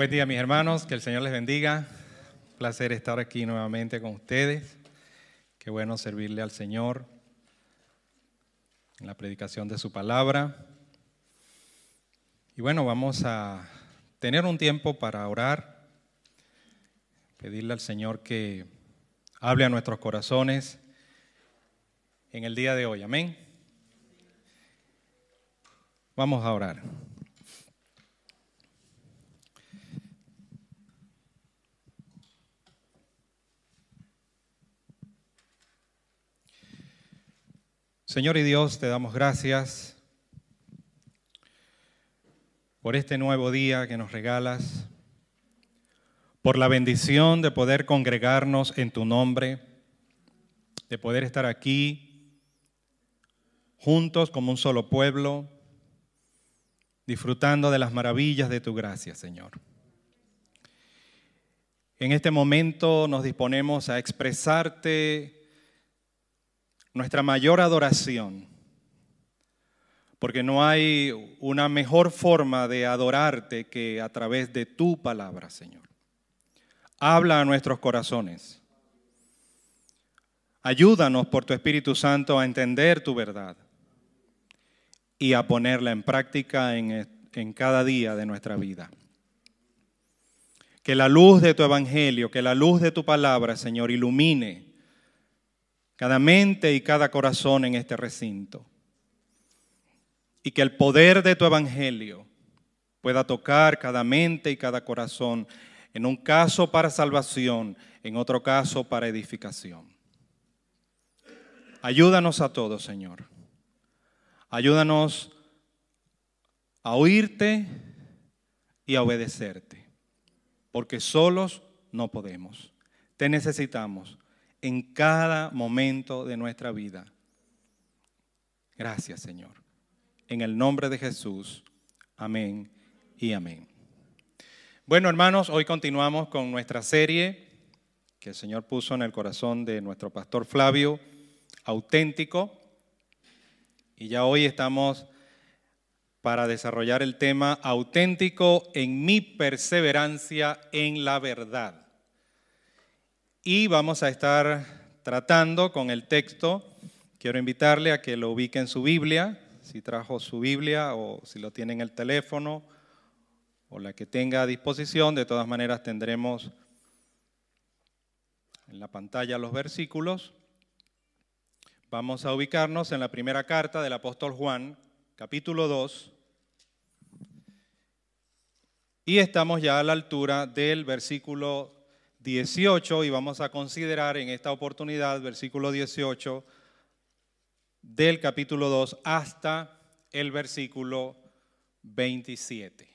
Buen día mis hermanos, que el Señor les bendiga. Placer estar aquí nuevamente con ustedes. Qué bueno servirle al Señor en la predicación de su palabra. Y bueno, vamos a tener un tiempo para orar, pedirle al Señor que hable a nuestros corazones en el día de hoy. Amén. Vamos a orar. Señor y Dios, te damos gracias por este nuevo día que nos regalas, por la bendición de poder congregarnos en tu nombre, de poder estar aquí juntos como un solo pueblo, disfrutando de las maravillas de tu gracia, Señor. En este momento nos disponemos a expresarte nuestra mayor adoración, porque no hay una mejor forma de adorarte que a través de tu palabra, Señor. Habla a nuestros corazones. Ayúdanos por tu Espíritu Santo a entender tu verdad y a ponerla en práctica en, en cada día de nuestra vida. Que la luz de tu Evangelio, que la luz de tu palabra, Señor, ilumine cada mente y cada corazón en este recinto. Y que el poder de tu evangelio pueda tocar cada mente y cada corazón, en un caso para salvación, en otro caso para edificación. Ayúdanos a todos, Señor. Ayúdanos a oírte y a obedecerte, porque solos no podemos. Te necesitamos en cada momento de nuestra vida. Gracias, Señor. En el nombre de Jesús. Amén y amén. Bueno, hermanos, hoy continuamos con nuestra serie que el Señor puso en el corazón de nuestro pastor Flavio, auténtico. Y ya hoy estamos para desarrollar el tema auténtico en mi perseverancia en la verdad. Y vamos a estar tratando con el texto. Quiero invitarle a que lo ubique en su Biblia, si trajo su Biblia o si lo tiene en el teléfono o la que tenga a disposición. De todas maneras tendremos en la pantalla los versículos. Vamos a ubicarnos en la primera carta del apóstol Juan, capítulo 2. Y estamos ya a la altura del versículo 18 y vamos a considerar en esta oportunidad versículo 18 del capítulo 2 hasta el versículo 27.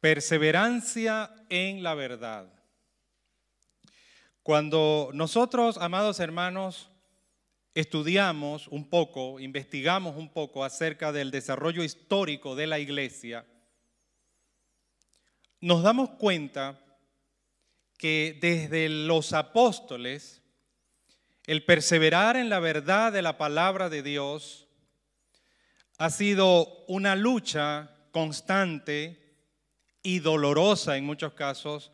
Perseverancia en la verdad. Cuando nosotros, amados hermanos, estudiamos un poco, investigamos un poco acerca del desarrollo histórico de la iglesia, nos damos cuenta que desde los apóstoles, el perseverar en la verdad de la palabra de Dios ha sido una lucha constante y dolorosa en muchos casos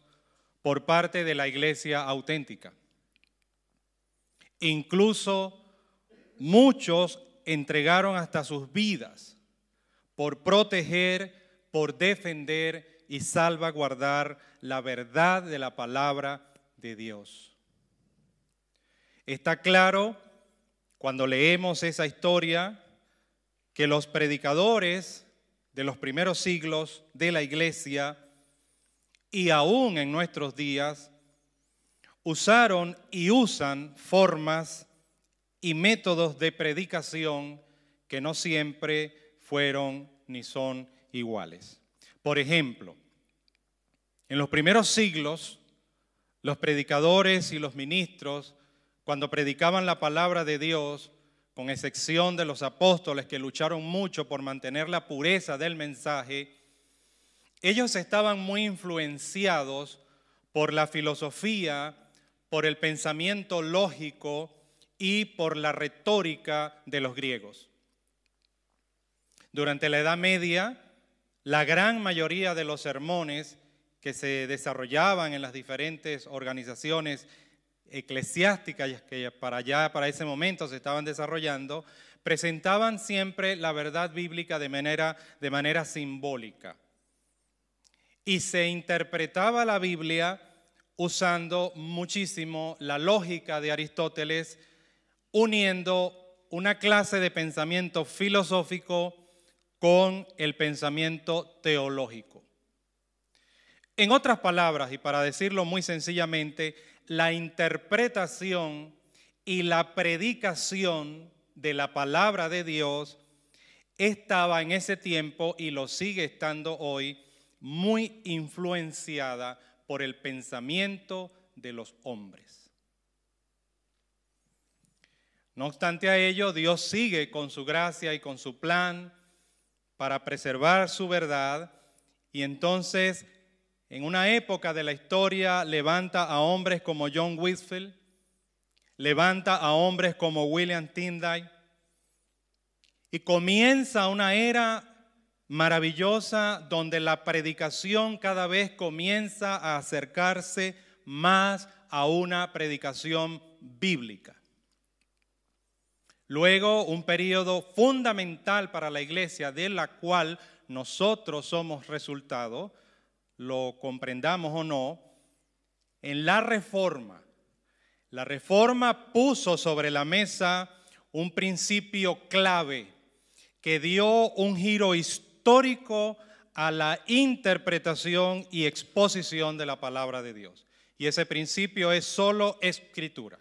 por parte de la iglesia auténtica. Incluso Muchos entregaron hasta sus vidas por proteger, por defender y salvaguardar la verdad de la palabra de Dios. Está claro cuando leemos esa historia que los predicadores de los primeros siglos de la iglesia y aún en nuestros días usaron y usan formas y métodos de predicación que no siempre fueron ni son iguales. Por ejemplo, en los primeros siglos, los predicadores y los ministros, cuando predicaban la palabra de Dios, con excepción de los apóstoles que lucharon mucho por mantener la pureza del mensaje, ellos estaban muy influenciados por la filosofía, por el pensamiento lógico y por la retórica de los griegos. Durante la Edad Media, la gran mayoría de los sermones que se desarrollaban en las diferentes organizaciones eclesiásticas que para allá, para ese momento se estaban desarrollando, presentaban siempre la verdad bíblica de manera, de manera simbólica. Y se interpretaba la Biblia usando muchísimo la lógica de Aristóteles, uniendo una clase de pensamiento filosófico con el pensamiento teológico. En otras palabras, y para decirlo muy sencillamente, la interpretación y la predicación de la palabra de Dios estaba en ese tiempo y lo sigue estando hoy muy influenciada por el pensamiento de los hombres. No obstante a ello, Dios sigue con su gracia y con su plan para preservar su verdad y entonces en una época de la historia levanta a hombres como John Whitfield, levanta a hombres como William Tyndale y comienza una era maravillosa donde la predicación cada vez comienza a acercarse más a una predicación bíblica. Luego, un periodo fundamental para la iglesia de la cual nosotros somos resultado, lo comprendamos o no, en la reforma. La reforma puso sobre la mesa un principio clave que dio un giro histórico a la interpretación y exposición de la palabra de Dios. Y ese principio es solo escritura.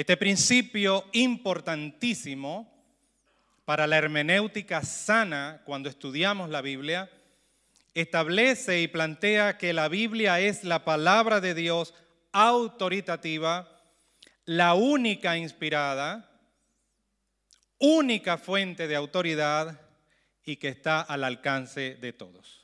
Este principio importantísimo para la hermenéutica sana cuando estudiamos la Biblia establece y plantea que la Biblia es la palabra de Dios autoritativa, la única inspirada, única fuente de autoridad y que está al alcance de todos.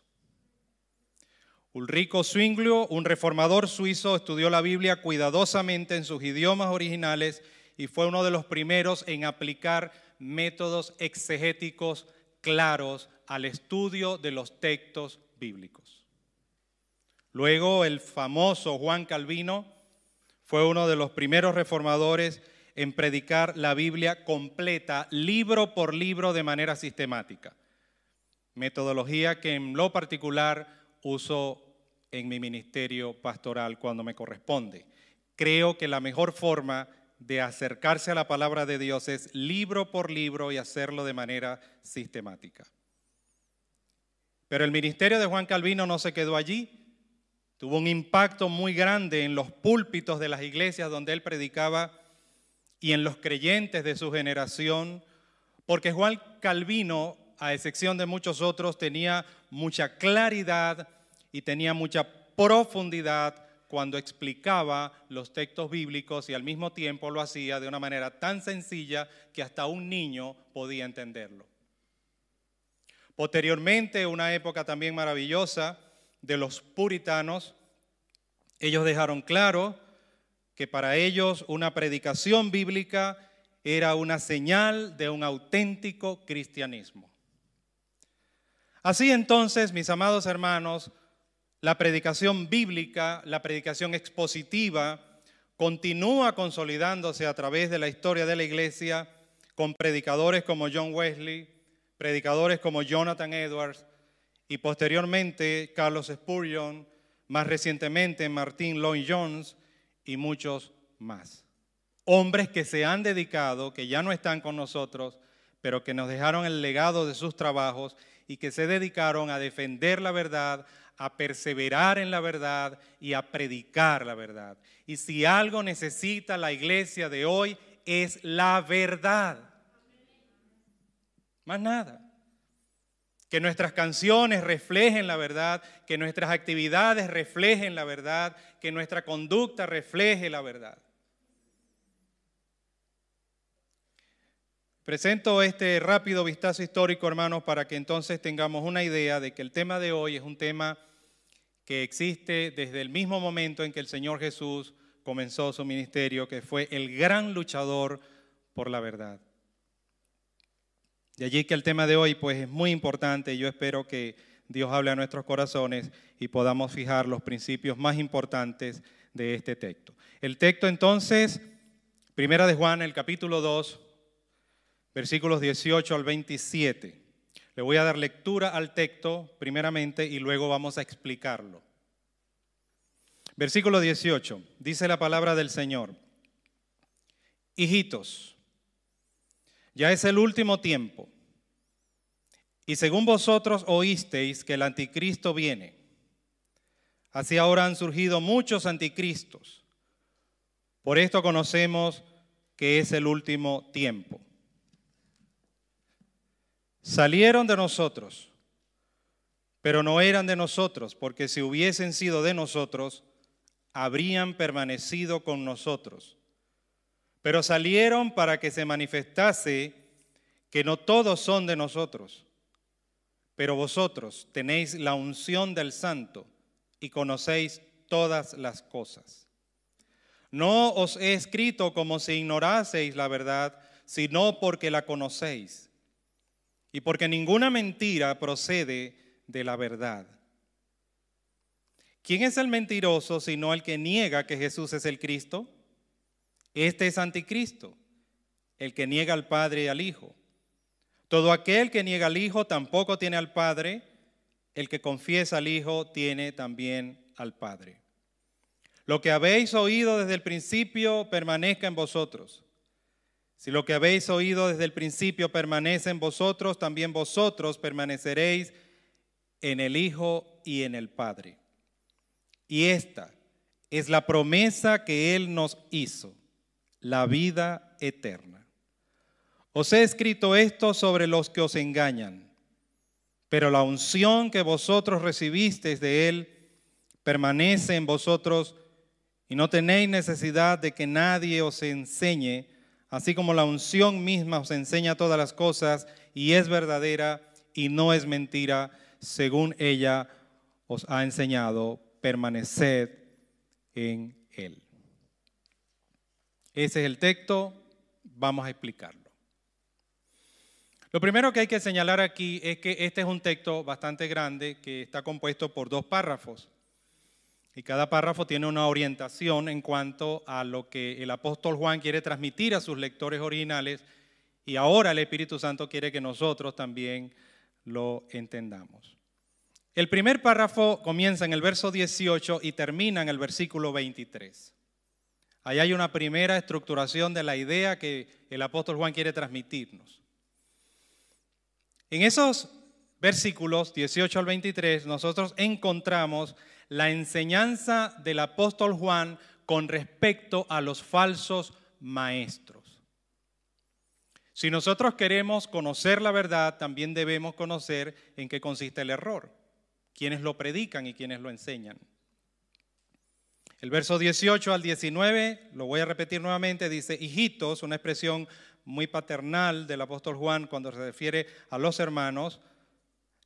Ulrico Zwinglio, un reformador suizo, estudió la Biblia cuidadosamente en sus idiomas originales y fue uno de los primeros en aplicar métodos exegéticos claros al estudio de los textos bíblicos. Luego el famoso Juan Calvino fue uno de los primeros reformadores en predicar la Biblia completa, libro por libro, de manera sistemática. Metodología que en lo particular uso en mi ministerio pastoral cuando me corresponde. Creo que la mejor forma de acercarse a la palabra de Dios es libro por libro y hacerlo de manera sistemática. Pero el ministerio de Juan Calvino no se quedó allí. Tuvo un impacto muy grande en los púlpitos de las iglesias donde él predicaba y en los creyentes de su generación, porque Juan Calvino, a excepción de muchos otros, tenía mucha claridad y tenía mucha profundidad cuando explicaba los textos bíblicos y al mismo tiempo lo hacía de una manera tan sencilla que hasta un niño podía entenderlo. Posteriormente, una época también maravillosa de los puritanos, ellos dejaron claro que para ellos una predicación bíblica era una señal de un auténtico cristianismo. Así entonces, mis amados hermanos, la predicación bíblica, la predicación expositiva, continúa consolidándose a través de la historia de la iglesia con predicadores como John Wesley, predicadores como Jonathan Edwards y posteriormente Carlos Spurgeon, más recientemente Martin Lloyd Jones y muchos más. Hombres que se han dedicado, que ya no están con nosotros, pero que nos dejaron el legado de sus trabajos y que se dedicaron a defender la verdad, a perseverar en la verdad y a predicar la verdad. Y si algo necesita la iglesia de hoy es la verdad. Más nada. Que nuestras canciones reflejen la verdad, que nuestras actividades reflejen la verdad, que nuestra conducta refleje la verdad. Presento este rápido vistazo histórico, hermanos, para que entonces tengamos una idea de que el tema de hoy es un tema que existe desde el mismo momento en que el Señor Jesús comenzó su ministerio, que fue el gran luchador por la verdad. De allí que el tema de hoy pues es muy importante y yo espero que Dios hable a nuestros corazones y podamos fijar los principios más importantes de este texto. El texto entonces, primera de Juan, el capítulo 2, versículos 18 al 27. Le voy a dar lectura al texto primeramente y luego vamos a explicarlo. Versículo 18, dice la palabra del Señor. Hijitos, ya es el último tiempo. Y según vosotros oísteis que el anticristo viene. Así ahora han surgido muchos anticristos. Por esto conocemos que es el último tiempo. Salieron de nosotros, pero no eran de nosotros, porque si hubiesen sido de nosotros, habrían permanecido con nosotros. Pero salieron para que se manifestase que no todos son de nosotros, pero vosotros tenéis la unción del santo y conocéis todas las cosas. No os he escrito como si ignoraseis la verdad, sino porque la conocéis y porque ninguna mentira procede de la verdad. ¿Quién es el mentiroso sino el que niega que Jesús es el Cristo? Este es anticristo, el que niega al Padre y al Hijo. Todo aquel que niega al Hijo tampoco tiene al Padre, el que confiesa al Hijo tiene también al Padre. Lo que habéis oído desde el principio permanezca en vosotros. Si lo que habéis oído desde el principio permanece en vosotros, también vosotros permaneceréis en el Hijo y en el Padre. Y esta es la promesa que Él nos hizo, la vida eterna. Os he escrito esto sobre los que os engañan, pero la unción que vosotros recibisteis de Él permanece en vosotros y no tenéis necesidad de que nadie os enseñe, así como la unción misma os enseña todas las cosas y es verdadera y no es mentira, según ella os ha enseñado permaneced en él. Ese es el texto, vamos a explicarlo. Lo primero que hay que señalar aquí es que este es un texto bastante grande que está compuesto por dos párrafos. Y cada párrafo tiene una orientación en cuanto a lo que el apóstol Juan quiere transmitir a sus lectores originales y ahora el Espíritu Santo quiere que nosotros también lo entendamos. El primer párrafo comienza en el verso 18 y termina en el versículo 23. Ahí hay una primera estructuración de la idea que el apóstol Juan quiere transmitirnos. En esos versículos 18 al 23 nosotros encontramos la enseñanza del apóstol Juan con respecto a los falsos maestros. Si nosotros queremos conocer la verdad, también debemos conocer en qué consiste el error quienes lo predican y quienes lo enseñan. El verso 18 al 19, lo voy a repetir nuevamente, dice, hijitos, una expresión muy paternal del apóstol Juan cuando se refiere a los hermanos,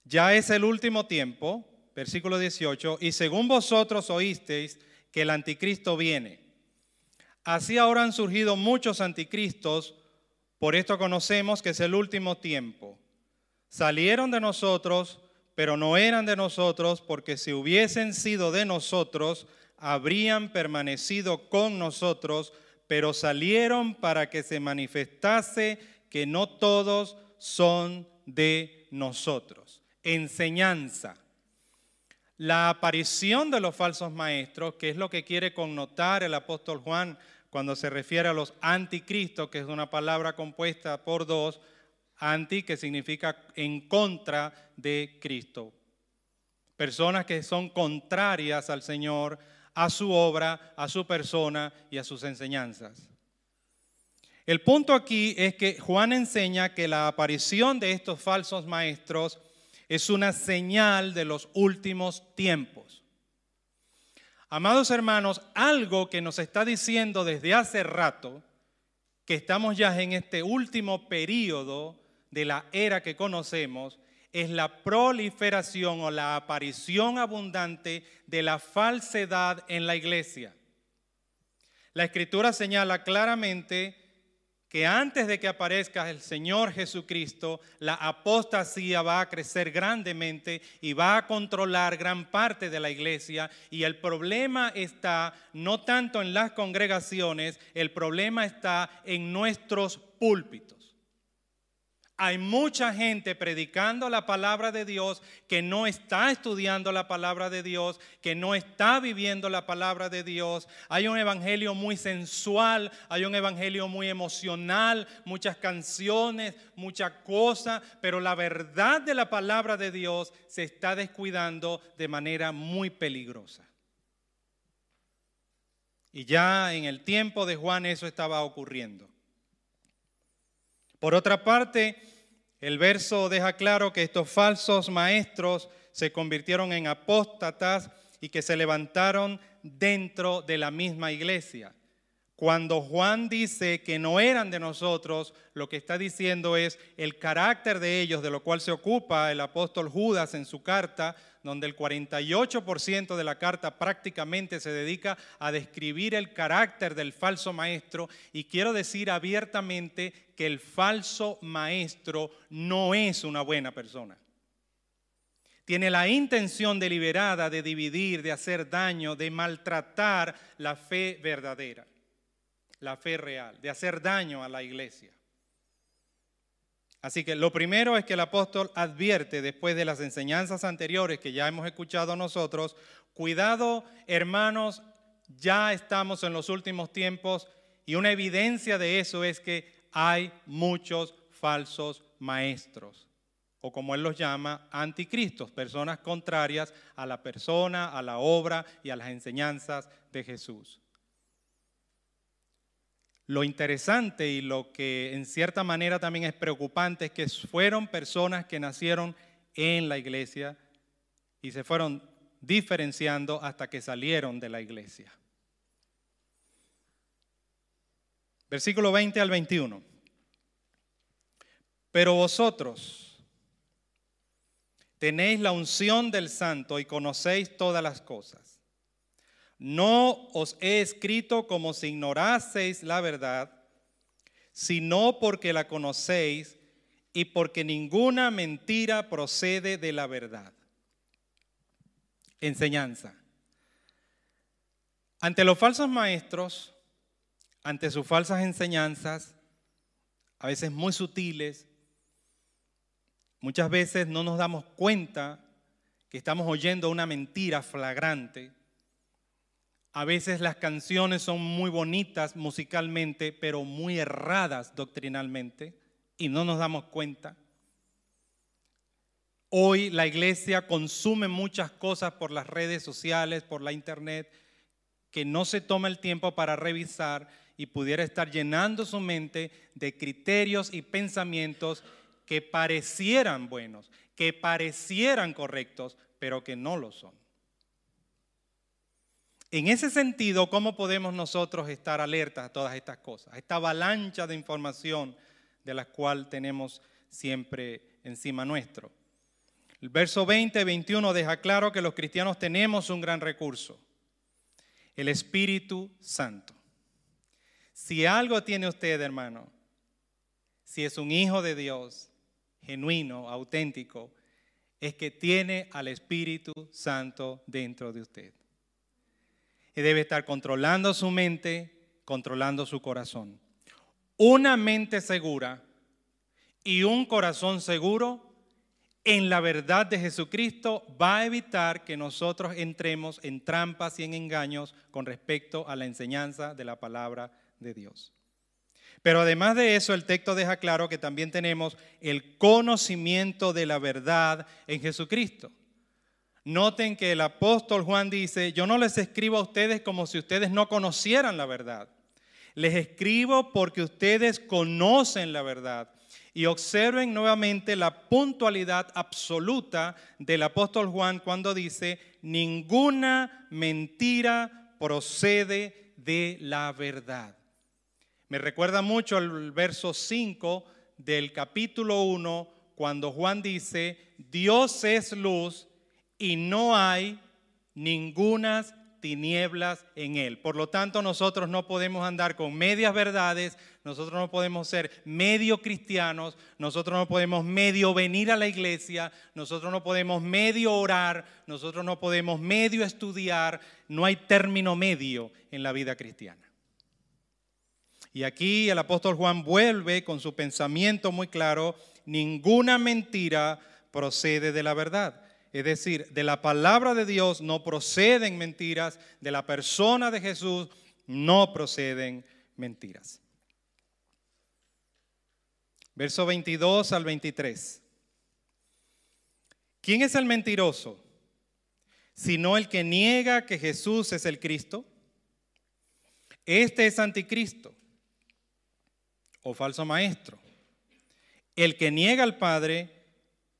ya es el último tiempo, versículo 18, y según vosotros oísteis que el anticristo viene. Así ahora han surgido muchos anticristos, por esto conocemos que es el último tiempo. Salieron de nosotros, pero no eran de nosotros, porque si hubiesen sido de nosotros, habrían permanecido con nosotros, pero salieron para que se manifestase que no todos son de nosotros. Enseñanza. La aparición de los falsos maestros, que es lo que quiere connotar el apóstol Juan cuando se refiere a los anticristos, que es una palabra compuesta por dos, anti, que significa en contra de Cristo. Personas que son contrarias al Señor, a su obra, a su persona y a sus enseñanzas. El punto aquí es que Juan enseña que la aparición de estos falsos maestros es una señal de los últimos tiempos. Amados hermanos, algo que nos está diciendo desde hace rato, que estamos ya en este último periodo de la era que conocemos es la proliferación o la aparición abundante de la falsedad en la iglesia. La escritura señala claramente que antes de que aparezca el Señor Jesucristo, la apostasía va a crecer grandemente y va a controlar gran parte de la iglesia. Y el problema está no tanto en las congregaciones, el problema está en nuestros púlpitos. Hay mucha gente predicando la palabra de Dios que no está estudiando la palabra de Dios, que no está viviendo la palabra de Dios. Hay un evangelio muy sensual, hay un evangelio muy emocional, muchas canciones, muchas cosas, pero la verdad de la palabra de Dios se está descuidando de manera muy peligrosa. Y ya en el tiempo de Juan eso estaba ocurriendo. Por otra parte, el verso deja claro que estos falsos maestros se convirtieron en apóstatas y que se levantaron dentro de la misma iglesia. Cuando Juan dice que no eran de nosotros, lo que está diciendo es el carácter de ellos, de lo cual se ocupa el apóstol Judas en su carta, donde el 48% de la carta prácticamente se dedica a describir el carácter del falso maestro. Y quiero decir abiertamente que el falso maestro no es una buena persona. Tiene la intención deliberada de dividir, de hacer daño, de maltratar la fe verdadera, la fe real, de hacer daño a la iglesia. Así que lo primero es que el apóstol advierte después de las enseñanzas anteriores que ya hemos escuchado nosotros, cuidado hermanos, ya estamos en los últimos tiempos y una evidencia de eso es que hay muchos falsos maestros, o como él los llama, anticristos, personas contrarias a la persona, a la obra y a las enseñanzas de Jesús. Lo interesante y lo que en cierta manera también es preocupante es que fueron personas que nacieron en la iglesia y se fueron diferenciando hasta que salieron de la iglesia. Versículo 20 al 21. Pero vosotros tenéis la unción del santo y conocéis todas las cosas. No os he escrito como si ignoraseis la verdad, sino porque la conocéis y porque ninguna mentira procede de la verdad. Enseñanza. Ante los falsos maestros, ante sus falsas enseñanzas, a veces muy sutiles, muchas veces no nos damos cuenta que estamos oyendo una mentira flagrante a veces las canciones son muy bonitas musicalmente, pero muy erradas doctrinalmente y no nos damos cuenta. Hoy la iglesia consume muchas cosas por las redes sociales, por la internet, que no se toma el tiempo para revisar y pudiera estar llenando su mente de criterios y pensamientos que parecieran buenos, que parecieran correctos, pero que no lo son. En ese sentido, ¿cómo podemos nosotros estar alertas a todas estas cosas? A esta avalancha de información de la cual tenemos siempre encima nuestro. El verso 20 y 21 deja claro que los cristianos tenemos un gran recurso, el Espíritu Santo. Si algo tiene usted, hermano, si es un hijo de Dios, genuino, auténtico, es que tiene al Espíritu Santo dentro de usted y debe estar controlando su mente, controlando su corazón. Una mente segura y un corazón seguro en la verdad de Jesucristo va a evitar que nosotros entremos en trampas y en engaños con respecto a la enseñanza de la palabra de Dios. Pero además de eso, el texto deja claro que también tenemos el conocimiento de la verdad en Jesucristo. Noten que el apóstol Juan dice, yo no les escribo a ustedes como si ustedes no conocieran la verdad. Les escribo porque ustedes conocen la verdad. Y observen nuevamente la puntualidad absoluta del apóstol Juan cuando dice, ninguna mentira procede de la verdad. Me recuerda mucho el verso 5 del capítulo 1, cuando Juan dice, Dios es luz y no hay ninguna tinieblas en él. Por lo tanto, nosotros no podemos andar con medias verdades, nosotros no podemos ser medio cristianos, nosotros no podemos medio venir a la iglesia, nosotros no podemos medio orar, nosotros no podemos medio estudiar, no hay término medio en la vida cristiana. Y aquí el apóstol Juan vuelve con su pensamiento muy claro, ninguna mentira procede de la verdad. Es decir, de la palabra de Dios no proceden mentiras, de la persona de Jesús no proceden mentiras. Verso 22 al 23. ¿Quién es el mentiroso? Sino el que niega que Jesús es el Cristo. Este es anticristo o falso maestro. El que niega al Padre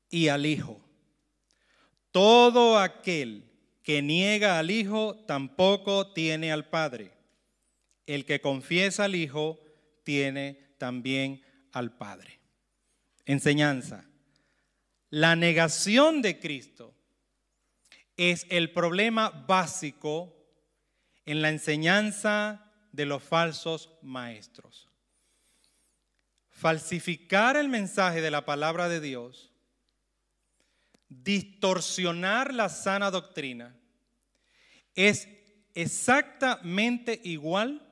y al Hijo. Todo aquel que niega al Hijo tampoco tiene al Padre. El que confiesa al Hijo tiene también al Padre. Enseñanza. La negación de Cristo es el problema básico en la enseñanza de los falsos maestros. Falsificar el mensaje de la palabra de Dios distorsionar la sana doctrina es exactamente igual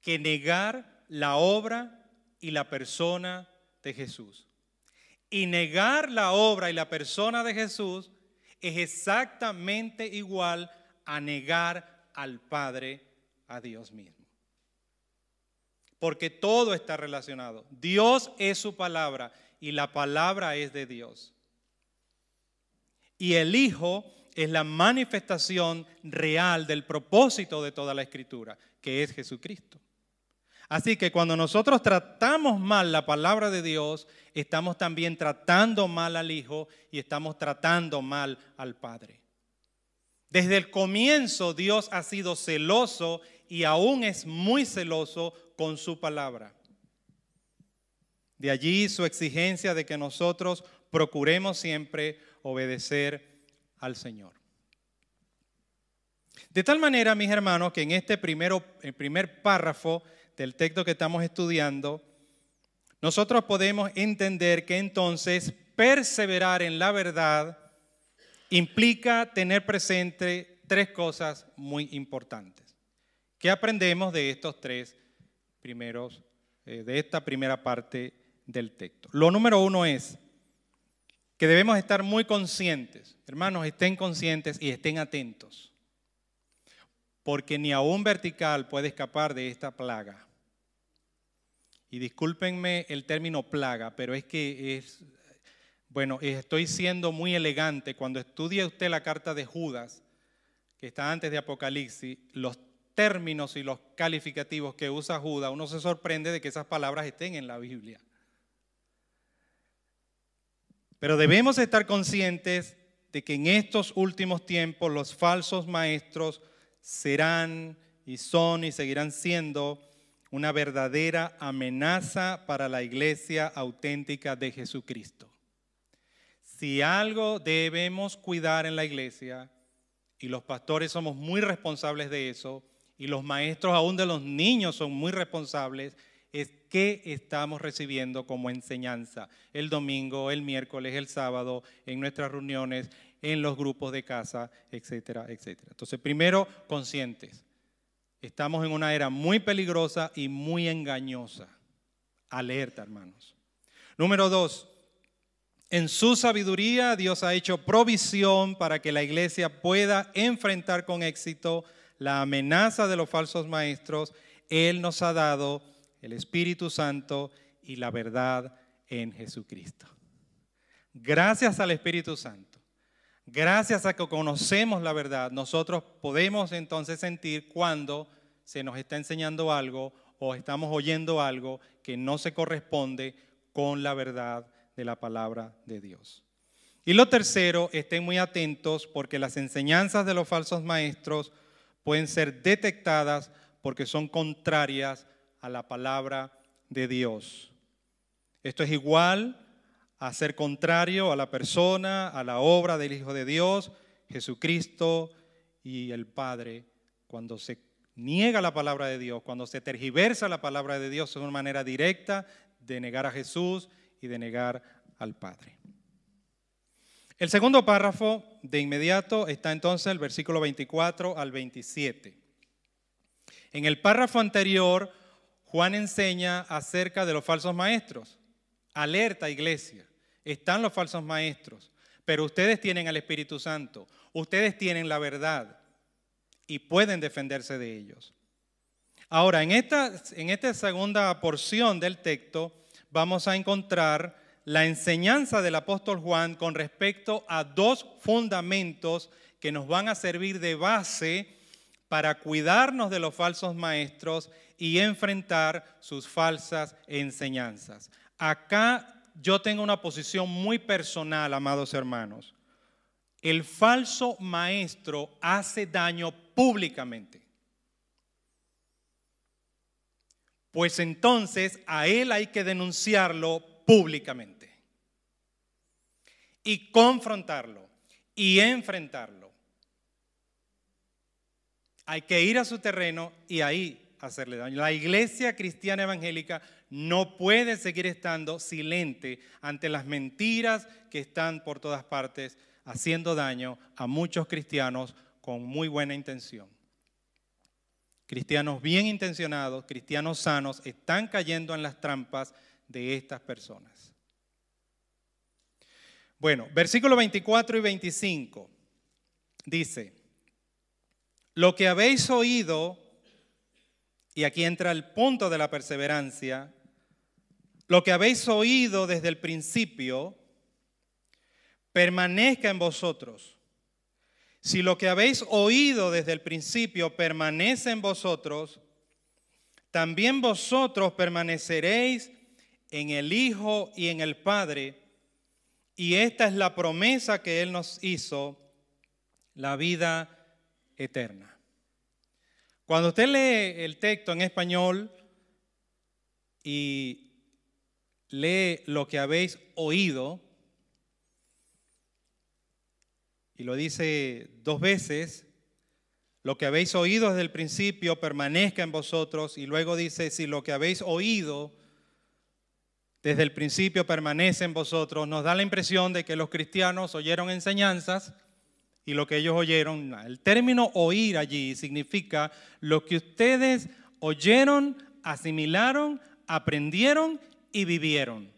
que negar la obra y la persona de Jesús. Y negar la obra y la persona de Jesús es exactamente igual a negar al Padre, a Dios mismo. Porque todo está relacionado. Dios es su palabra y la palabra es de Dios y el Hijo es la manifestación real del propósito de toda la escritura, que es Jesucristo. Así que cuando nosotros tratamos mal la palabra de Dios, estamos también tratando mal al Hijo y estamos tratando mal al Padre. Desde el comienzo Dios ha sido celoso y aún es muy celoso con su palabra. De allí su exigencia de que nosotros procuremos siempre obedecer al Señor. De tal manera, mis hermanos, que en este primer párrafo del texto que estamos estudiando, nosotros podemos entender que entonces perseverar en la verdad implica tener presente tres cosas muy importantes. ¿Qué aprendemos de estos tres primeros, eh, de esta primera parte del texto? Lo número uno es, que debemos estar muy conscientes. Hermanos, estén conscientes y estén atentos. Porque ni aún vertical puede escapar de esta plaga. Y discúlpenme el término plaga, pero es que es, bueno, estoy siendo muy elegante. Cuando estudie usted la carta de Judas, que está antes de Apocalipsis, los términos y los calificativos que usa Judas, uno se sorprende de que esas palabras estén en la Biblia. Pero debemos estar conscientes de que en estos últimos tiempos los falsos maestros serán y son y seguirán siendo una verdadera amenaza para la iglesia auténtica de Jesucristo. Si algo debemos cuidar en la iglesia, y los pastores somos muy responsables de eso, y los maestros aún de los niños son muy responsables, es qué estamos recibiendo como enseñanza el domingo, el miércoles, el sábado, en nuestras reuniones, en los grupos de casa, etcétera, etcétera. Entonces, primero, conscientes. Estamos en una era muy peligrosa y muy engañosa. Alerta, hermanos. Número dos, en su sabiduría Dios ha hecho provisión para que la iglesia pueda enfrentar con éxito la amenaza de los falsos maestros. Él nos ha dado el Espíritu Santo y la verdad en Jesucristo. Gracias al Espíritu Santo, gracias a que conocemos la verdad, nosotros podemos entonces sentir cuando se nos está enseñando algo o estamos oyendo algo que no se corresponde con la verdad de la palabra de Dios. Y lo tercero, estén muy atentos porque las enseñanzas de los falsos maestros pueden ser detectadas porque son contrarias a la palabra de Dios. Esto es igual a ser contrario a la persona, a la obra del Hijo de Dios, Jesucristo, y el Padre cuando se niega la palabra de Dios, cuando se tergiversa la palabra de Dios de una manera directa de negar a Jesús y de negar al Padre. El segundo párrafo de inmediato está entonces el versículo 24 al 27. En el párrafo anterior, Juan enseña acerca de los falsos maestros. Alerta, iglesia. Están los falsos maestros, pero ustedes tienen al Espíritu Santo. Ustedes tienen la verdad y pueden defenderse de ellos. Ahora, en esta, en esta segunda porción del texto vamos a encontrar la enseñanza del apóstol Juan con respecto a dos fundamentos que nos van a servir de base para cuidarnos de los falsos maestros y enfrentar sus falsas enseñanzas. Acá yo tengo una posición muy personal, amados hermanos. El falso maestro hace daño públicamente. Pues entonces a él hay que denunciarlo públicamente y confrontarlo y enfrentarlo. Hay que ir a su terreno y ahí hacerle daño. La iglesia cristiana evangélica no puede seguir estando silente ante las mentiras que están por todas partes haciendo daño a muchos cristianos con muy buena intención. Cristianos bien intencionados, cristianos sanos, están cayendo en las trampas de estas personas. Bueno, versículo 24 y 25 dice, lo que habéis oído, y aquí entra el punto de la perseverancia, lo que habéis oído desde el principio, permanezca en vosotros. Si lo que habéis oído desde el principio permanece en vosotros, también vosotros permaneceréis en el Hijo y en el Padre. Y esta es la promesa que Él nos hizo, la vida eterna. Cuando usted lee el texto en español y lee lo que habéis oído, y lo dice dos veces, lo que habéis oído desde el principio permanezca en vosotros, y luego dice, si lo que habéis oído desde el principio permanece en vosotros, nos da la impresión de que los cristianos oyeron enseñanzas y lo que ellos oyeron, el término oír allí significa lo que ustedes oyeron, asimilaron, aprendieron y vivieron.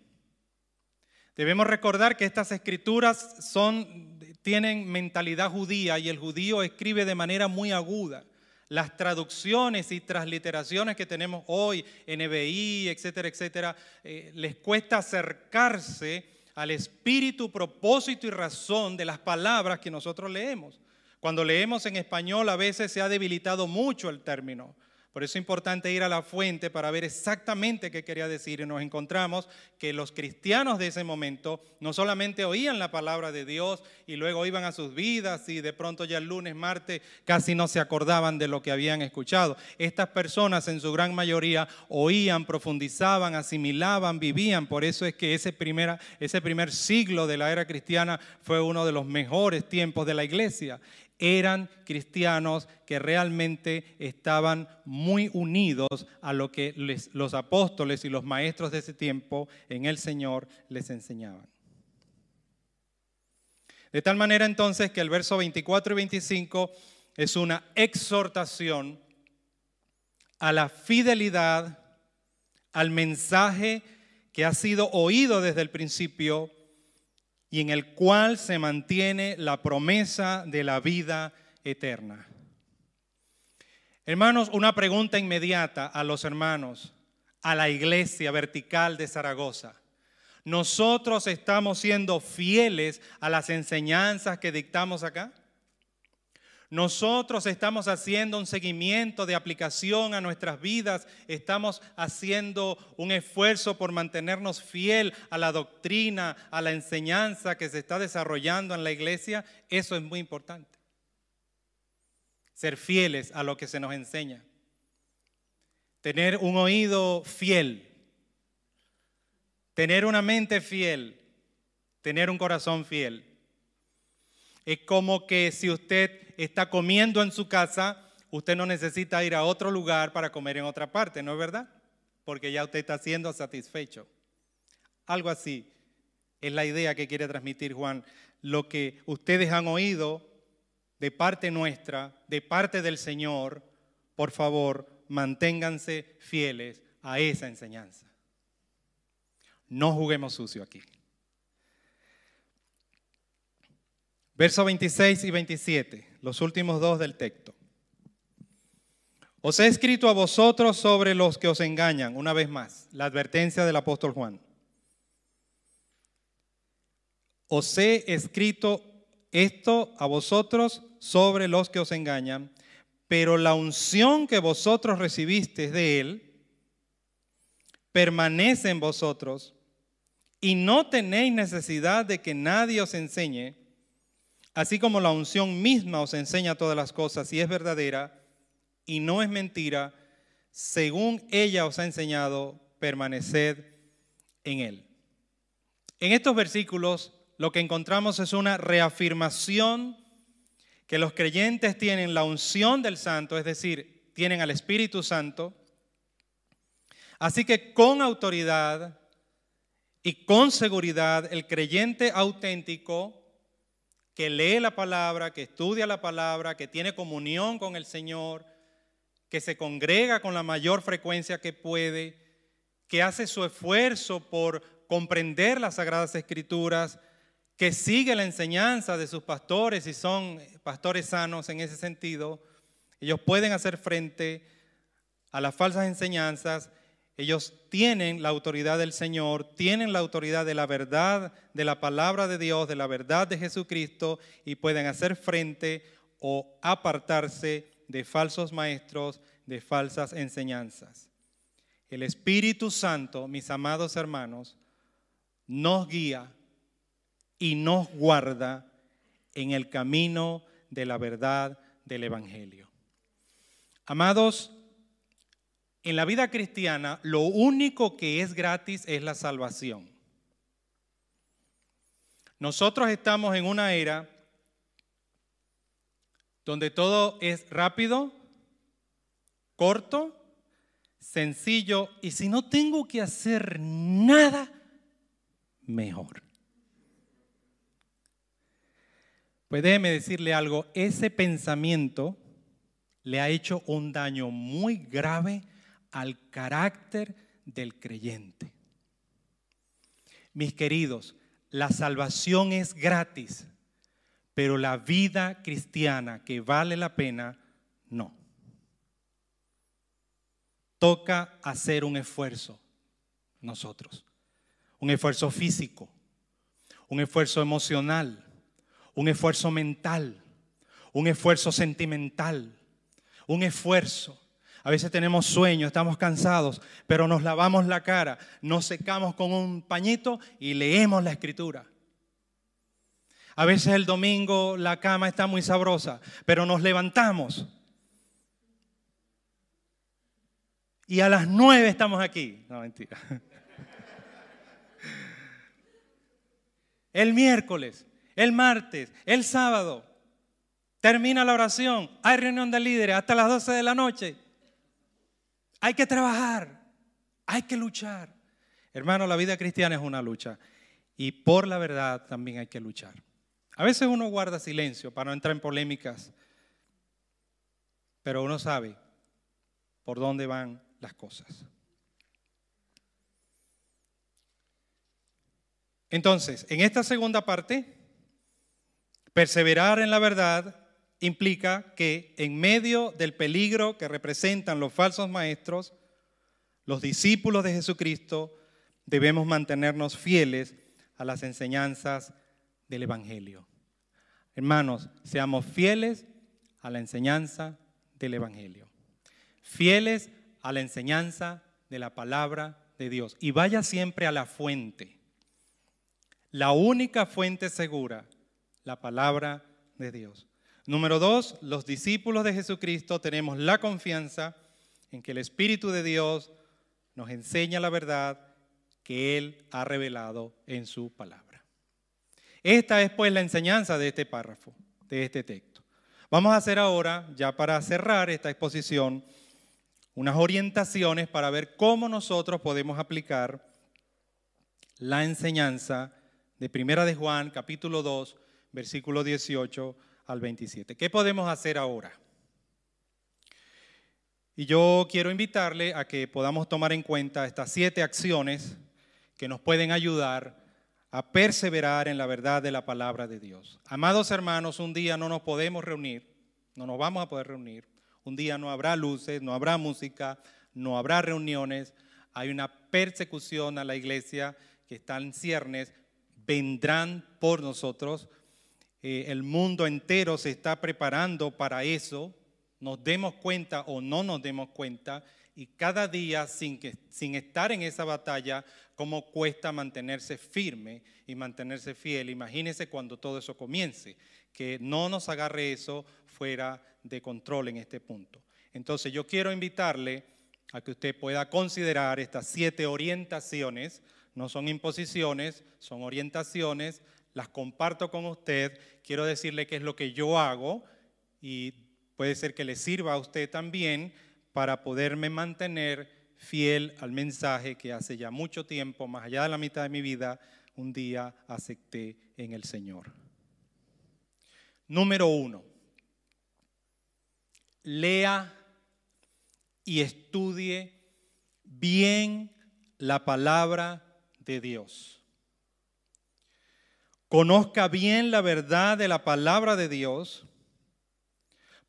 Debemos recordar que estas escrituras son, tienen mentalidad judía y el judío escribe de manera muy aguda. Las traducciones y transliteraciones que tenemos hoy, NBI, etcétera, etcétera, eh, les cuesta acercarse al espíritu, propósito y razón de las palabras que nosotros leemos. Cuando leemos en español a veces se ha debilitado mucho el término. Por eso es importante ir a la fuente para ver exactamente qué quería decir. Y nos encontramos que los cristianos de ese momento no solamente oían la palabra de Dios y luego iban a sus vidas y de pronto ya el lunes, martes casi no se acordaban de lo que habían escuchado. Estas personas en su gran mayoría oían, profundizaban, asimilaban, vivían. Por eso es que ese, primera, ese primer siglo de la era cristiana fue uno de los mejores tiempos de la iglesia eran cristianos que realmente estaban muy unidos a lo que los apóstoles y los maestros de ese tiempo en el Señor les enseñaban. De tal manera entonces que el verso 24 y 25 es una exhortación a la fidelidad, al mensaje que ha sido oído desde el principio y en el cual se mantiene la promesa de la vida eterna. Hermanos, una pregunta inmediata a los hermanos, a la iglesia vertical de Zaragoza. ¿Nosotros estamos siendo fieles a las enseñanzas que dictamos acá? Nosotros estamos haciendo un seguimiento de aplicación a nuestras vidas, estamos haciendo un esfuerzo por mantenernos fiel a la doctrina, a la enseñanza que se está desarrollando en la iglesia. Eso es muy importante. Ser fieles a lo que se nos enseña. Tener un oído fiel. Tener una mente fiel. Tener un corazón fiel. Es como que si usted está comiendo en su casa, usted no necesita ir a otro lugar para comer en otra parte, ¿no es verdad? Porque ya usted está siendo satisfecho. Algo así es la idea que quiere transmitir Juan. Lo que ustedes han oído de parte nuestra, de parte del Señor, por favor, manténganse fieles a esa enseñanza. No juguemos sucio aquí. Versos 26 y 27, los últimos dos del texto. Os he escrito a vosotros sobre los que os engañan, una vez más, la advertencia del apóstol Juan. Os he escrito esto a vosotros sobre los que os engañan, pero la unción que vosotros recibisteis de él permanece en vosotros y no tenéis necesidad de que nadie os enseñe, así como la unción misma os enseña todas las cosas y es verdadera y no es mentira, según ella os ha enseñado, permaneced en él. En estos versículos lo que encontramos es una reafirmación que los creyentes tienen la unción del Santo, es decir, tienen al Espíritu Santo. Así que con autoridad y con seguridad el creyente auténtico que lee la palabra, que estudia la palabra, que tiene comunión con el Señor, que se congrega con la mayor frecuencia que puede, que hace su esfuerzo por comprender las sagradas escrituras, que sigue la enseñanza de sus pastores y son pastores sanos en ese sentido, ellos pueden hacer frente a las falsas enseñanzas, ellos tienen la autoridad del Señor, tienen la autoridad de la verdad, de la palabra de Dios, de la verdad de Jesucristo y pueden hacer frente o apartarse de falsos maestros, de falsas enseñanzas. El Espíritu Santo, mis amados hermanos, nos guía y nos guarda en el camino de la verdad del Evangelio. Amados, en la vida cristiana lo único que es gratis es la salvación. Nosotros estamos en una era donde todo es rápido, corto, sencillo y si no tengo que hacer nada, mejor. Pues déjeme decirle algo, ese pensamiento le ha hecho un daño muy grave al carácter del creyente. Mis queridos, la salvación es gratis, pero la vida cristiana que vale la pena, no. Toca hacer un esfuerzo nosotros, un esfuerzo físico, un esfuerzo emocional un esfuerzo mental, un esfuerzo sentimental, un esfuerzo. A veces tenemos sueños, estamos cansados, pero nos lavamos la cara, nos secamos con un pañito y leemos la escritura. A veces el domingo la cama está muy sabrosa, pero nos levantamos. Y a las nueve estamos aquí. No, mentira. El miércoles el martes, el sábado. Termina la oración, hay reunión de líderes hasta las 12 de la noche. Hay que trabajar, hay que luchar. Hermano, la vida cristiana es una lucha y por la verdad también hay que luchar. A veces uno guarda silencio para no entrar en polémicas, pero uno sabe por dónde van las cosas. Entonces, en esta segunda parte, Perseverar en la verdad implica que en medio del peligro que representan los falsos maestros, los discípulos de Jesucristo debemos mantenernos fieles a las enseñanzas del Evangelio. Hermanos, seamos fieles a la enseñanza del Evangelio. Fieles a la enseñanza de la palabra de Dios. Y vaya siempre a la fuente. La única fuente segura la palabra de Dios. Número dos, los discípulos de Jesucristo tenemos la confianza en que el Espíritu de Dios nos enseña la verdad que Él ha revelado en su palabra. Esta es pues la enseñanza de este párrafo, de este texto. Vamos a hacer ahora, ya para cerrar esta exposición, unas orientaciones para ver cómo nosotros podemos aplicar la enseñanza de Primera de Juan, capítulo 2, versículo 18 al 27. ¿Qué podemos hacer ahora? Y yo quiero invitarle a que podamos tomar en cuenta estas siete acciones que nos pueden ayudar a perseverar en la verdad de la palabra de Dios. Amados hermanos, un día no nos podemos reunir, no nos vamos a poder reunir. Un día no habrá luces, no habrá música, no habrá reuniones. Hay una persecución a la iglesia que está en ciernes. Vendrán por nosotros. Eh, el mundo entero se está preparando para eso nos demos cuenta o no nos demos cuenta y cada día sin, sin estar en esa batalla, cómo cuesta mantenerse firme y mantenerse fiel. Imagínense cuando todo eso comience, que no nos agarre eso fuera de control en este punto. Entonces yo quiero invitarle a que usted pueda considerar estas siete orientaciones, no son imposiciones, son orientaciones, las comparto con usted, quiero decirle qué es lo que yo hago y puede ser que le sirva a usted también para poderme mantener fiel al mensaje que hace ya mucho tiempo, más allá de la mitad de mi vida, un día acepté en el Señor. Número uno, lea y estudie bien la palabra de Dios. Conozca bien la verdad de la palabra de Dios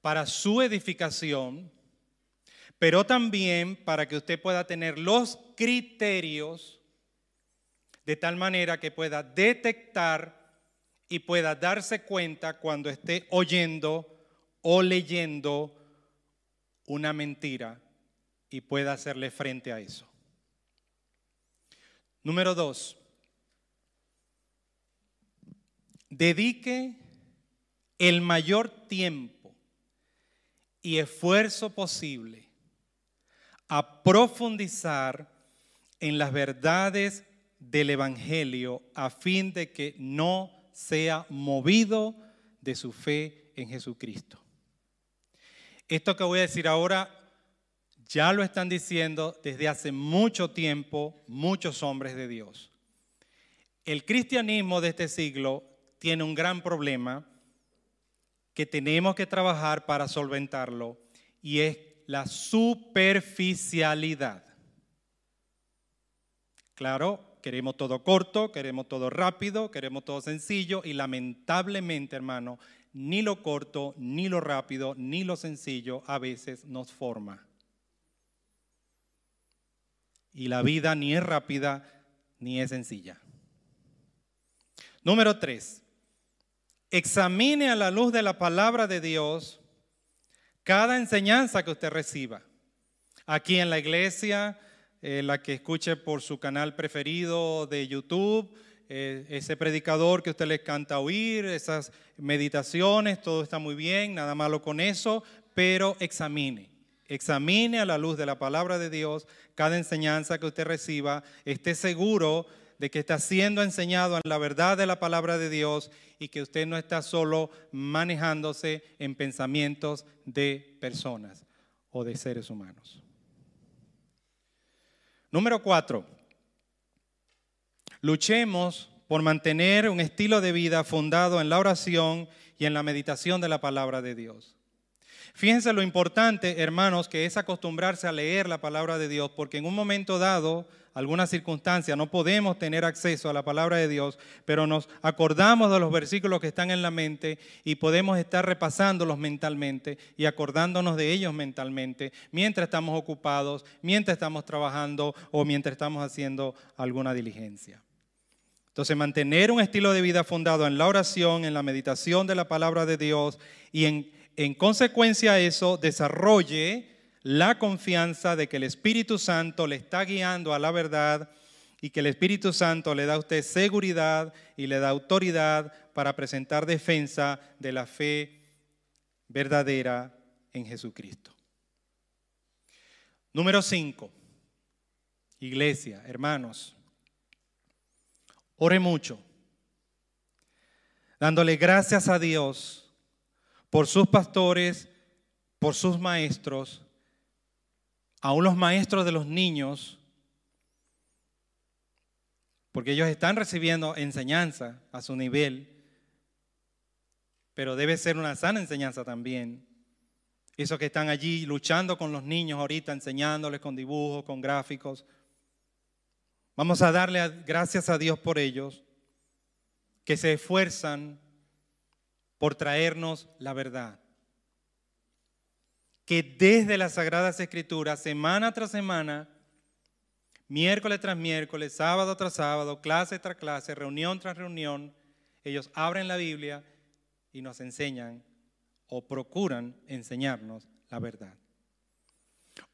para su edificación, pero también para que usted pueda tener los criterios de tal manera que pueda detectar y pueda darse cuenta cuando esté oyendo o leyendo una mentira y pueda hacerle frente a eso. Número dos, dedique el mayor tiempo y esfuerzo posible a profundizar en las verdades del Evangelio a fin de que no sea movido de su fe en Jesucristo. Esto que voy a decir ahora ya lo están diciendo desde hace mucho tiempo muchos hombres de Dios. El cristianismo de este siglo tiene un gran problema que tenemos que trabajar para solventarlo y es la superficialidad. Claro, queremos todo corto, queremos todo rápido, queremos todo sencillo y lamentablemente, hermano, ni lo corto, ni lo rápido, ni lo sencillo a veces nos forma. Y la vida ni es rápida ni es sencilla. Número tres, examine a la luz de la palabra de Dios cada enseñanza que usted reciba. Aquí en la iglesia, eh, la que escuche por su canal preferido de YouTube, eh, ese predicador que usted le canta oír, esas meditaciones, todo está muy bien, nada malo con eso, pero examine. Examine a la luz de la palabra de Dios cada enseñanza que usted reciba, esté seguro de que está siendo enseñado en la verdad de la palabra de Dios y que usted no está solo manejándose en pensamientos de personas o de seres humanos. Número cuatro, luchemos por mantener un estilo de vida fundado en la oración y en la meditación de la palabra de Dios. Fíjense lo importante, hermanos, que es acostumbrarse a leer la palabra de Dios, porque en un momento dado alguna circunstancia, no podemos tener acceso a la palabra de Dios, pero nos acordamos de los versículos que están en la mente y podemos estar repasándolos mentalmente y acordándonos de ellos mentalmente mientras estamos ocupados, mientras estamos trabajando o mientras estamos haciendo alguna diligencia. Entonces, mantener un estilo de vida fundado en la oración, en la meditación de la palabra de Dios y en, en consecuencia a eso desarrolle la confianza de que el Espíritu Santo le está guiando a la verdad y que el Espíritu Santo le da a usted seguridad y le da autoridad para presentar defensa de la fe verdadera en Jesucristo. Número 5. Iglesia, hermanos, ore mucho, dándole gracias a Dios por sus pastores, por sus maestros, aún los maestros de los niños, porque ellos están recibiendo enseñanza a su nivel, pero debe ser una sana enseñanza también. Esos que están allí luchando con los niños ahorita, enseñándoles con dibujos, con gráficos. Vamos a darle gracias a Dios por ellos, que se esfuerzan por traernos la verdad. Que desde las Sagradas Escrituras, semana tras semana, miércoles tras miércoles, sábado tras sábado, clase tras clase, reunión tras reunión, ellos abren la Biblia y nos enseñan o procuran enseñarnos la verdad.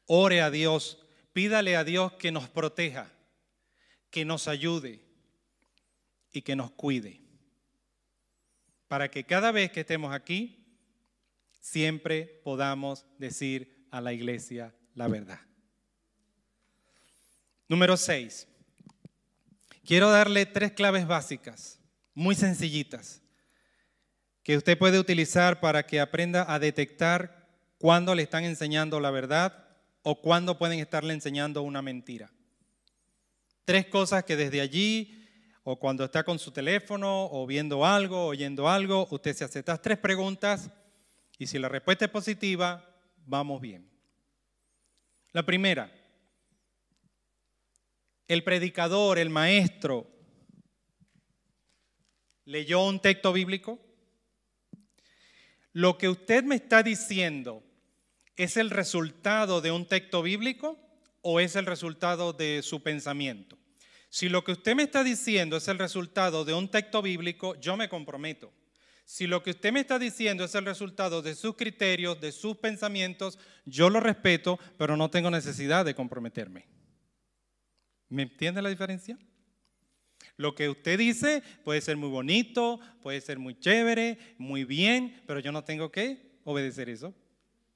Ore a Dios, pídale a Dios que nos proteja, que nos ayude y que nos cuide. Para que cada vez que estemos aquí, siempre podamos decir a la iglesia la verdad. Número 6. Quiero darle tres claves básicas, muy sencillitas, que usted puede utilizar para que aprenda a detectar cuándo le están enseñando la verdad o cuándo pueden estarle enseñando una mentira. Tres cosas que desde allí o cuando está con su teléfono o viendo algo, oyendo algo, usted se hace estas tres preguntas y si la respuesta es positiva, vamos bien. La primera, el predicador, el maestro, leyó un texto bíblico. Lo que usted me está diciendo es el resultado de un texto bíblico o es el resultado de su pensamiento. Si lo que usted me está diciendo es el resultado de un texto bíblico, yo me comprometo. Si lo que usted me está diciendo es el resultado de sus criterios, de sus pensamientos, yo lo respeto, pero no tengo necesidad de comprometerme. ¿Me entiende la diferencia? Lo que usted dice puede ser muy bonito, puede ser muy chévere, muy bien, pero yo no tengo que obedecer eso.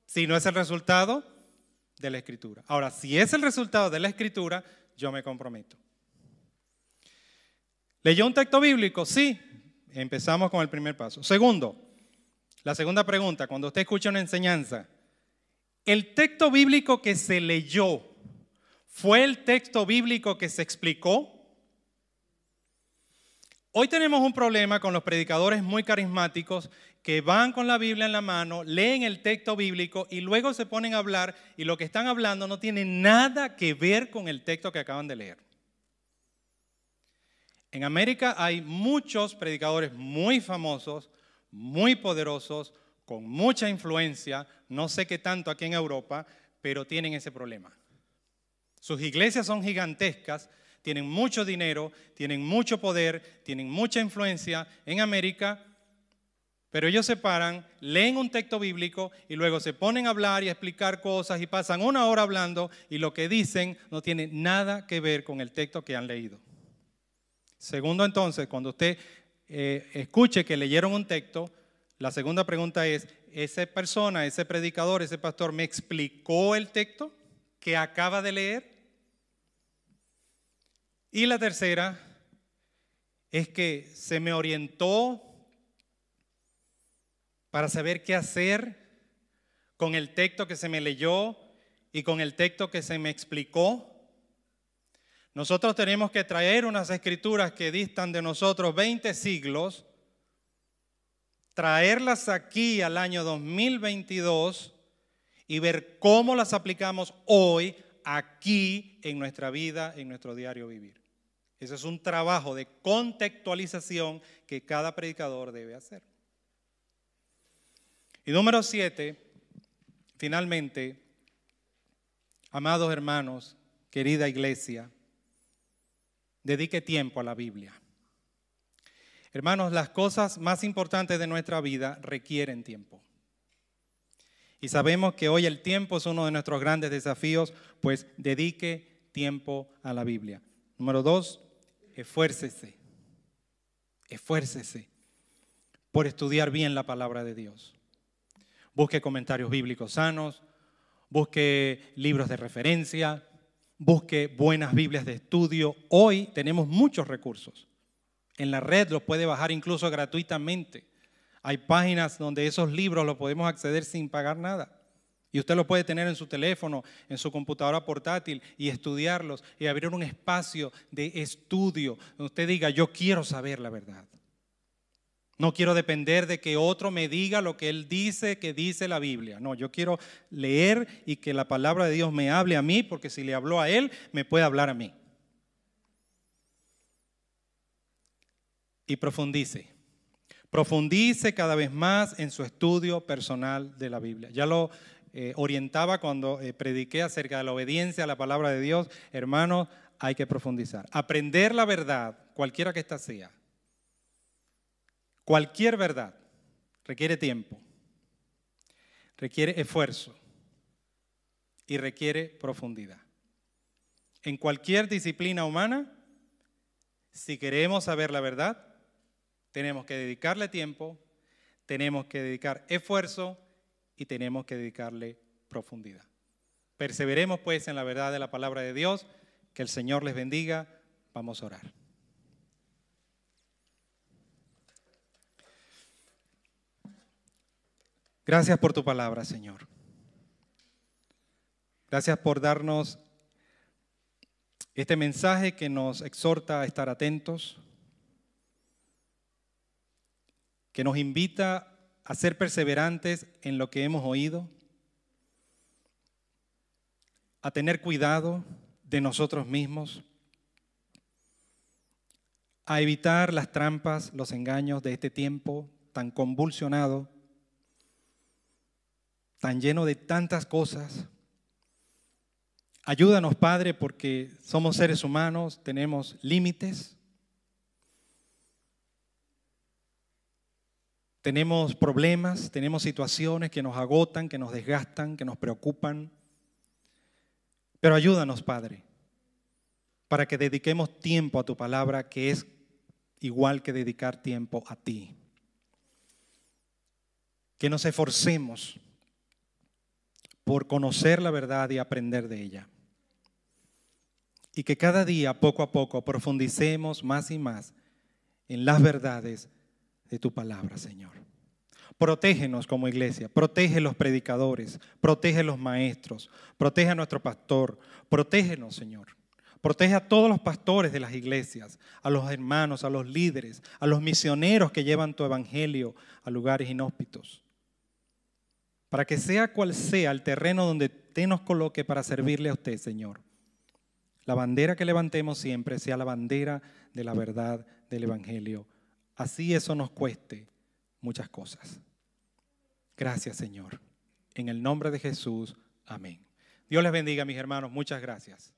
Si no es el resultado de la escritura. Ahora, si es el resultado de la escritura, yo me comprometo. ¿Leyó un texto bíblico? Sí. Empezamos con el primer paso. Segundo, la segunda pregunta, cuando usted escucha una enseñanza, el texto bíblico que se leyó ¿Fue el texto bíblico que se explicó? Hoy tenemos un problema con los predicadores muy carismáticos que van con la Biblia en la mano, leen el texto bíblico y luego se ponen a hablar y lo que están hablando no tiene nada que ver con el texto que acaban de leer. En América hay muchos predicadores muy famosos, muy poderosos, con mucha influencia, no sé qué tanto aquí en Europa, pero tienen ese problema. Sus iglesias son gigantescas, tienen mucho dinero, tienen mucho poder, tienen mucha influencia en América, pero ellos se paran, leen un texto bíblico y luego se ponen a hablar y a explicar cosas y pasan una hora hablando y lo que dicen no tiene nada que ver con el texto que han leído. Segundo entonces, cuando usted eh, escuche que leyeron un texto, la segunda pregunta es, ¿esa persona, ese predicador, ese pastor me explicó el texto que acaba de leer? Y la tercera es que se me orientó para saber qué hacer con el texto que se me leyó y con el texto que se me explicó. Nosotros tenemos que traer unas escrituras que distan de nosotros 20 siglos, traerlas aquí al año 2022 y ver cómo las aplicamos hoy aquí en nuestra vida, en nuestro diario vivir. Ese es un trabajo de contextualización que cada predicador debe hacer. Y número siete, finalmente, amados hermanos, querida iglesia, dedique tiempo a la Biblia. Hermanos, las cosas más importantes de nuestra vida requieren tiempo. Y sabemos que hoy el tiempo es uno de nuestros grandes desafíos, pues dedique tiempo a la Biblia. Número dos, esfuércese, esfuércese por estudiar bien la palabra de Dios. Busque comentarios bíblicos sanos, busque libros de referencia, busque buenas Biblias de estudio. Hoy tenemos muchos recursos. En la red los puede bajar incluso gratuitamente. Hay páginas donde esos libros los podemos acceder sin pagar nada. Y usted lo puede tener en su teléfono, en su computadora portátil y estudiarlos y abrir un espacio de estudio donde usted diga, yo quiero saber la verdad. No quiero depender de que otro me diga lo que él dice que dice la Biblia. No, yo quiero leer y que la palabra de Dios me hable a mí, porque si le habló a él, me puede hablar a mí. Y profundice. Profundice cada vez más en su estudio personal de la Biblia. Ya lo eh, orientaba cuando eh, prediqué acerca de la obediencia a la palabra de Dios, hermanos, hay que profundizar. Aprender la verdad, cualquiera que ésta sea, cualquier verdad, requiere tiempo, requiere esfuerzo y requiere profundidad. En cualquier disciplina humana, si queremos saber la verdad, tenemos que dedicarle tiempo, tenemos que dedicar esfuerzo y tenemos que dedicarle profundidad. Perseveremos pues en la verdad de la palabra de Dios. Que el Señor les bendiga. Vamos a orar. Gracias por tu palabra, Señor. Gracias por darnos este mensaje que nos exhorta a estar atentos, que nos invita a ser perseverantes en lo que hemos oído, a tener cuidado de nosotros mismos, a evitar las trampas, los engaños de este tiempo tan convulsionado, tan lleno de tantas cosas. Ayúdanos, Padre, porque somos seres humanos, tenemos límites, Tenemos problemas, tenemos situaciones que nos agotan, que nos desgastan, que nos preocupan. Pero ayúdanos, Padre, para que dediquemos tiempo a tu palabra, que es igual que dedicar tiempo a ti. Que nos esforcemos por conocer la verdad y aprender de ella. Y que cada día, poco a poco, profundicemos más y más en las verdades de tu palabra, Señor. Protégenos como iglesia, protege los predicadores, protege los maestros, protege a nuestro pastor, protégenos, Señor. Protege a todos los pastores de las iglesias, a los hermanos, a los líderes, a los misioneros que llevan tu evangelio a lugares inhóspitos. Para que sea cual sea el terreno donde te nos coloque para servirle a usted, Señor. La bandera que levantemos siempre sea la bandera de la verdad del evangelio así eso nos cueste muchas cosas. Gracias, Señor. En el nombre de Jesús, amén. Dios les bendiga, mis hermanos. Muchas gracias.